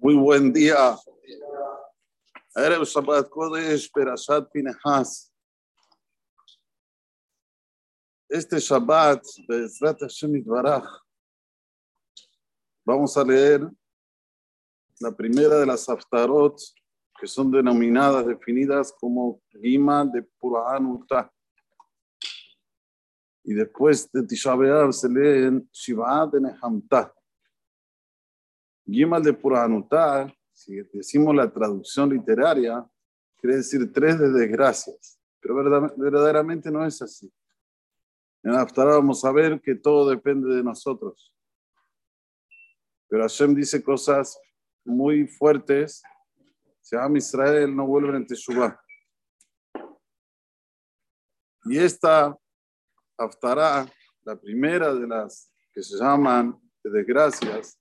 Muy buen día. Erev Shabbat Kodesh, Perashat Pinehas. Este Shabbat, Bezrat Hashem Itbaraj, vamos a leer la primera de las Haftarot, que son denominadas, definidas como Gima de Pura'an Utah. Y después de Tisha se leen Shiva de Nehamtah. Gimal de Puranuta, si decimos la traducción literaria, quiere decir tres de desgracias, pero verdaderamente no es así. En Haftarah vamos a ver que todo depende de nosotros. Pero Hashem dice cosas muy fuertes. Si a Israel no vuelve en Teshuvah. Y esta Haftarah, la primera de las que se llaman de desgracias,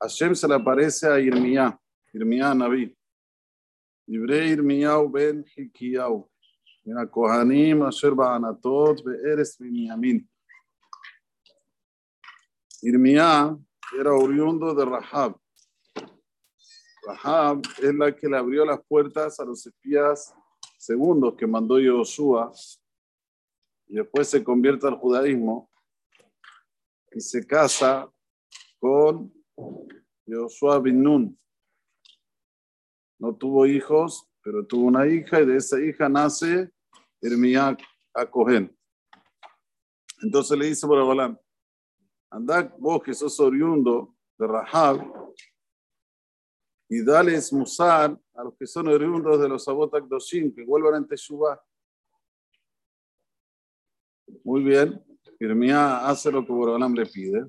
Hashem se le aparece a Irmía, Irmía Naví. Libre Irmiyahu ben Hikiyahu. Mira, Kohanim, Asher Ba'anatot, Be'eres Binyamin. Irmía era oriundo de Rahab. Rahab es la que le abrió las puertas a los espías segundos que mandó Yoshua y después se convierte al judaísmo y se casa con Joshua bin Nun. No tuvo hijos, pero tuvo una hija y de esa hija nace Hermía a Cohen. Entonces le dice Balaam, anda vos que sos oriundo de Rahab y dale musar a los que son oriundos de los Abotak Doshim, que vuelvan en Teshuvah. Muy bien, Hermía hace lo que Balaam le pide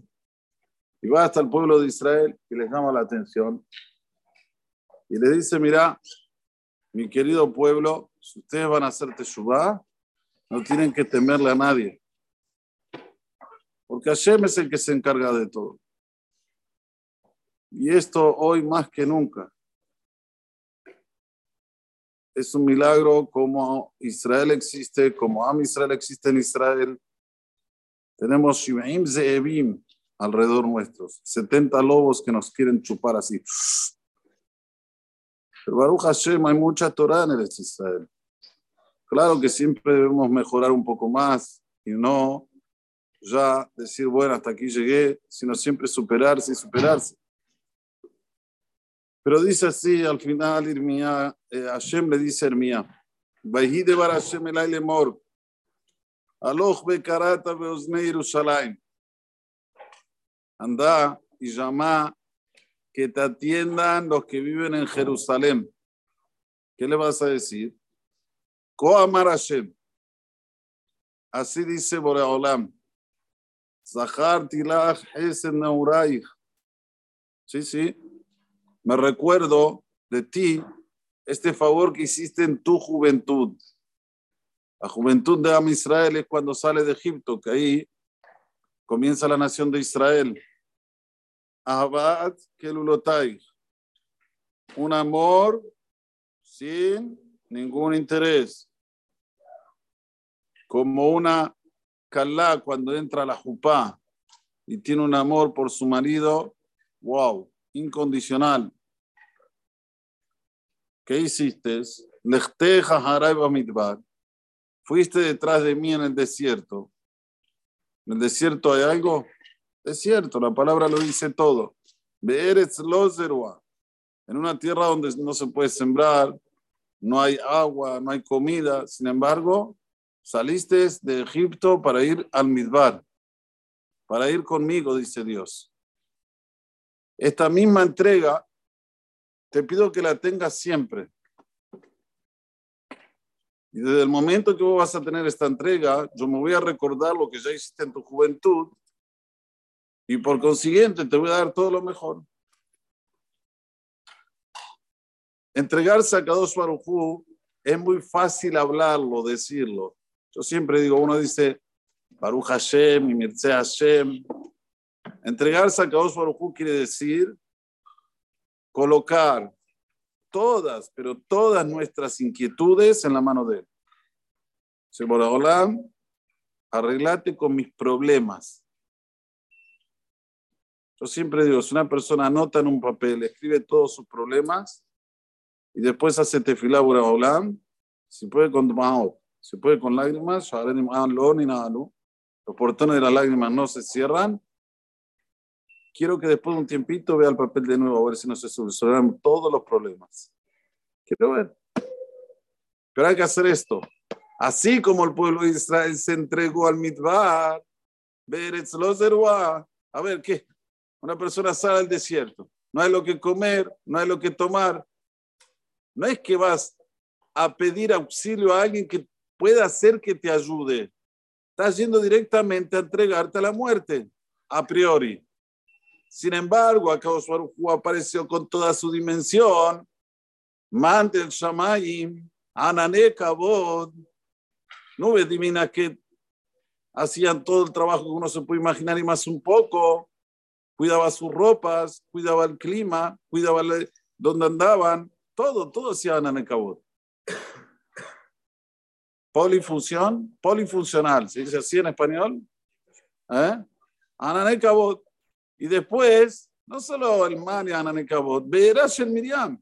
y va hasta el pueblo de Israel y les llama la atención y le dice, mira, mi querido pueblo, si ustedes van a hacer Teshuvah, no tienen que temerle a nadie. Porque Hashem es el que se encarga de todo. Y esto hoy más que nunca. Es un milagro como Israel existe, como Am Israel existe en Israel. Tenemos Shivaim Ze'evim, alrededor nuestros, 70 lobos que nos quieren chupar así. Pero Baruch Hashem, hay mucha Torah en el Israel. Claro que siempre debemos mejorar un poco más y no ya decir, bueno, hasta aquí llegué, sino siempre superarse y superarse. Pero dice así al final, Irmía, eh, Hashem le dice a Irmía, de bar Hashem el Ailemor, Aloch bekarata beosne Yerushalayim anda y llama que te atiendan los que viven en Jerusalén. ¿Qué le vas a decir? Koamar Hashem. Así dice Boreolam. Zahar tilach esen neuraich. Sí, sí. Me recuerdo de ti este favor que hiciste en tu juventud. La juventud de Am Israel es cuando sale de Egipto, que ahí comienza la nación de Israel. Abad Kelulotai. Un amor sin ningún interés. Como una kalá cuando entra a la jupá y tiene un amor por su marido, wow, incondicional. ¿Qué hiciste? Fuiste detrás de mí en el desierto. ¿En el desierto hay algo? Es cierto, la palabra lo dice todo. En una tierra donde no se puede sembrar, no hay agua, no hay comida. Sin embargo, saliste de Egipto para ir al Midbar, para ir conmigo, dice Dios. Esta misma entrega, te pido que la tengas siempre. Y desde el momento que vos vas a tener esta entrega, yo me voy a recordar lo que ya hiciste en tu juventud y por consiguiente te voy a dar todo lo mejor. Entregarse a Kadosh Baruj es muy fácil hablarlo, decirlo. Yo siempre digo, uno dice Baruch Hashem y Mirce Hashem. Entregarse a Kadosh Baruj quiere decir colocar todas, pero todas nuestras inquietudes en la mano de Él. Señor arreglate con mis problemas Yo siempre digo, si una persona anota en un papel, escribe todos sus problemas y después hace tefilá Olam, si puede con si puede con lágrimas, los portones de las lágrimas no se cierran. Quiero que después de un tiempito vea el papel de nuevo, a ver si no se solucionan todos los problemas. Quiero ver. Pero hay que hacer esto. Así como el pueblo de Israel se entregó al Midbar, a ver, ¿qué? Una persona sale al desierto, no hay lo que comer, no hay lo que tomar. No es que vas a pedir auxilio a alguien que pueda hacer que te ayude. Estás yendo directamente a entregarte a la muerte, a priori. Sin embargo, acá Oswarujú apareció con toda su dimensión. Mante el Shamayim, Anané Kabod, nubes divinas que hacían todo el trabajo que uno se puede imaginar y más un poco. Cuidaba sus ropas, cuidaba el clima, cuidaba dónde andaban, todo, todo hacía Anané Kabod. Polifunción, polifuncional, ¿se dice así en español? ¿Eh? Ananekabot. Y después, no solo el man y Ananekabot, verás el Miriam.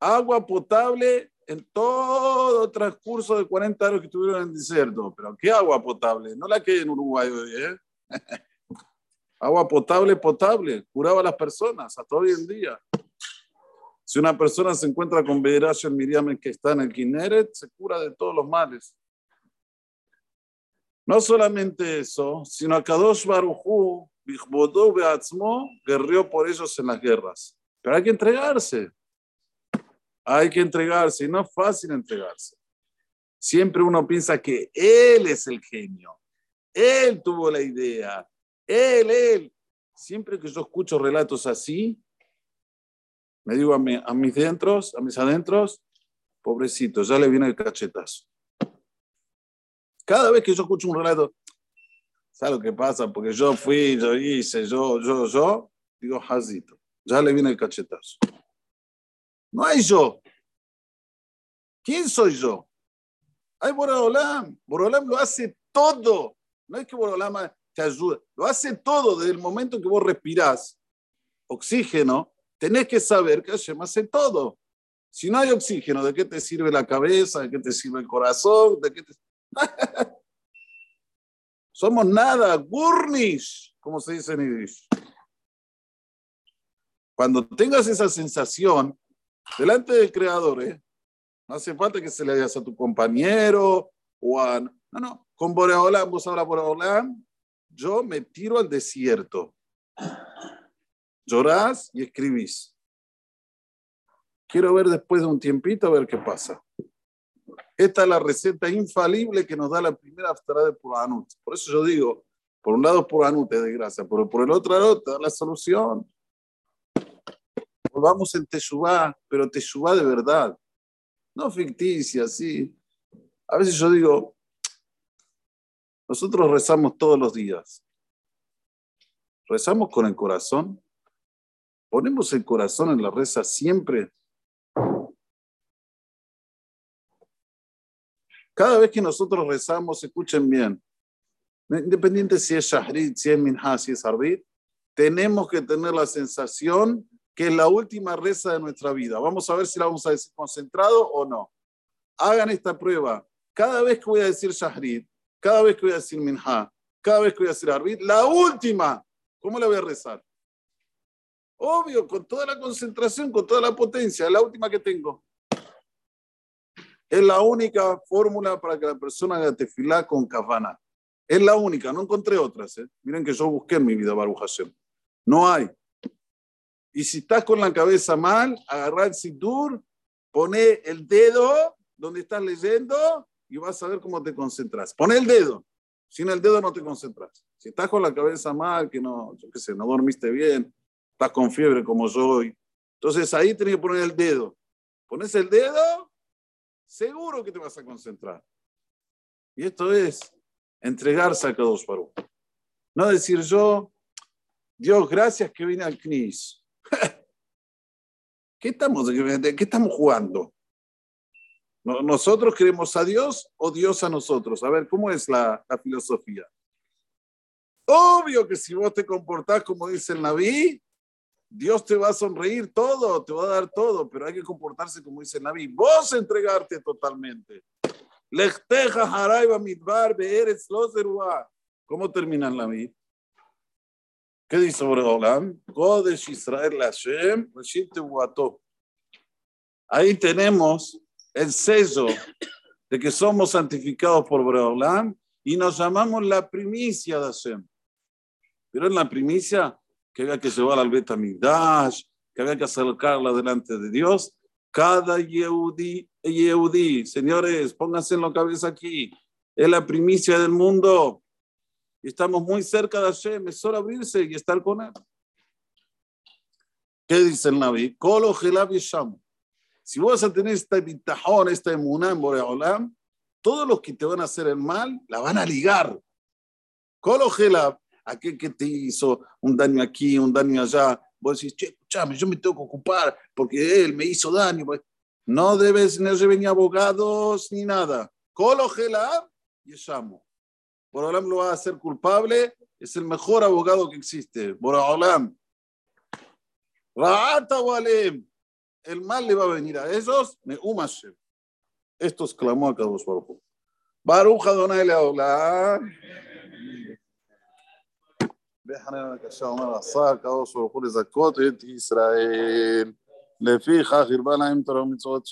Agua potable en todo transcurso de 40 años que estuvieron en el desierto. Pero ¿qué agua potable? No la que hay en Uruguay hoy, ¿eh? agua potable, potable. Curaba a las personas hasta hoy en día. Si una persona se encuentra con Bederash Miriam que está en el Kineret, se cura de todos los males. No solamente eso, sino a Kadosh Baruchu, Beatzmo, guerrió por ellos en las guerras. Pero hay que entregarse. Hay que entregarse y no es fácil entregarse. Siempre uno piensa que él es el genio. Él tuvo la idea. Él, él. Siempre que yo escucho relatos así, me digo a, a mis dentros, a mis adentros, pobrecito, ya le viene el cachetazo. Cada vez que yo escucho un relato, ¿sabes lo que pasa? Porque yo fui, yo hice, yo, yo, yo, digo, jazito, ya le viene el cachetazo. No hay yo. ¿Quién soy yo? Hay Borolam. Borolam lo hace todo. No es que Borolam te ayude, lo hace todo desde el momento que vos respirás oxígeno tenés que saber que Hashem hace todo. Si no hay oxígeno, ¿de qué te sirve la cabeza? ¿De qué te sirve el corazón? ¿De qué te... Somos nada, gurnish, como se dice en Yiddish. Cuando tengas esa sensación delante del Creador, ¿eh? no hace falta que se le digas a tu compañero o a... No, no, con Boreolam, vos hablas Boreolam, yo me tiro al desierto llorás y escribís. Quiero ver después de un tiempito a ver qué pasa. Esta es la receta infalible que nos da la primera aftará de Puranut. Por eso yo digo, por un lado Puranut es desgracia, pero por el otro lado te da la solución. Volvamos en Teshuvá, pero Teshuvá de verdad, no ficticia, sí. A veces yo digo, nosotros rezamos todos los días. Rezamos con el corazón ponemos el corazón en la reza siempre. Cada vez que nosotros rezamos, escuchen bien, independiente si es Shahrid, si es Minha, si es Arbit, tenemos que tener la sensación que es la última reza de nuestra vida. Vamos a ver si la vamos a decir concentrado o no. Hagan esta prueba. Cada vez que voy a decir Shahrid, cada vez que voy a decir Minha, cada vez que voy a decir Arbit, la última, ¿cómo la voy a rezar? Obvio, con toda la concentración, con toda la potencia, la última que tengo. Es la única fórmula para que la persona haga tefilá con kafana. Es la única, no encontré otras. ¿eh? Miren que yo busqué en mi vida Baruch Hashem. No hay. Y si estás con la cabeza mal, agarra el sidur, pone el dedo donde estás leyendo y vas a ver cómo te concentras. Pone el dedo. Sin el dedo no te concentras. Si estás con la cabeza mal, que no, yo qué sé, no dormiste bien, estás con fiebre como yo hoy. Entonces ahí tienes que poner el dedo. Pones el dedo, seguro que te vas a concentrar. Y esto es entregarse a Kadosh Baruch. No decir yo, Dios, gracias que vine al CNIS. ¿Qué estamos, ¿De qué estamos jugando? ¿Nosotros queremos a Dios o Dios a nosotros? A ver, ¿cómo es la, la filosofía? Obvio que si vos te comportás como dice el Naví, Dios te va a sonreír todo, te va a dar todo, pero hay que comportarse como dice el Naví. Vos entregarte totalmente. ¿Cómo termina el Naví? ¿Qué dice Boreolam? Israel Hashem, Ahí tenemos el sello de que somos santificados por Boreolam y nos llamamos la primicia de Hashem. Pero en la primicia que había que llevar al Betamigdash, que había que acercarla delante de Dios, cada Yehudi, Yehudi, señores, pónganse en la cabeza aquí, es la primicia del mundo. Estamos muy cerca de Hashem, es solo abrirse y estar con él. ¿Qué dice el Naví? Kolo Si vos vas a tener esta bitajón, esta emuná en Boreolam, todos los que te van a hacer el mal, la van a ligar. Kolo aquel que te hizo un daño aquí, un daño allá, vos decís, che, escúchame, yo me tengo que ocupar porque él me hizo daño. Pues". No debes ni ni abogados ni nada. Cológela y llamo. Borolam lo va a hacer culpable, es el mejor abogado que existe. Borolam. Ra'ata walem. El mal le va a venir a ellos, me umashem. Esto exclamó a Kadosh Baruch. Baruch Adonai Leolam. בחנן הקשה אומר עשה הקדוש ברוך הוא לזכות את ישראל לפיכך הרבה להם תורה ומצוות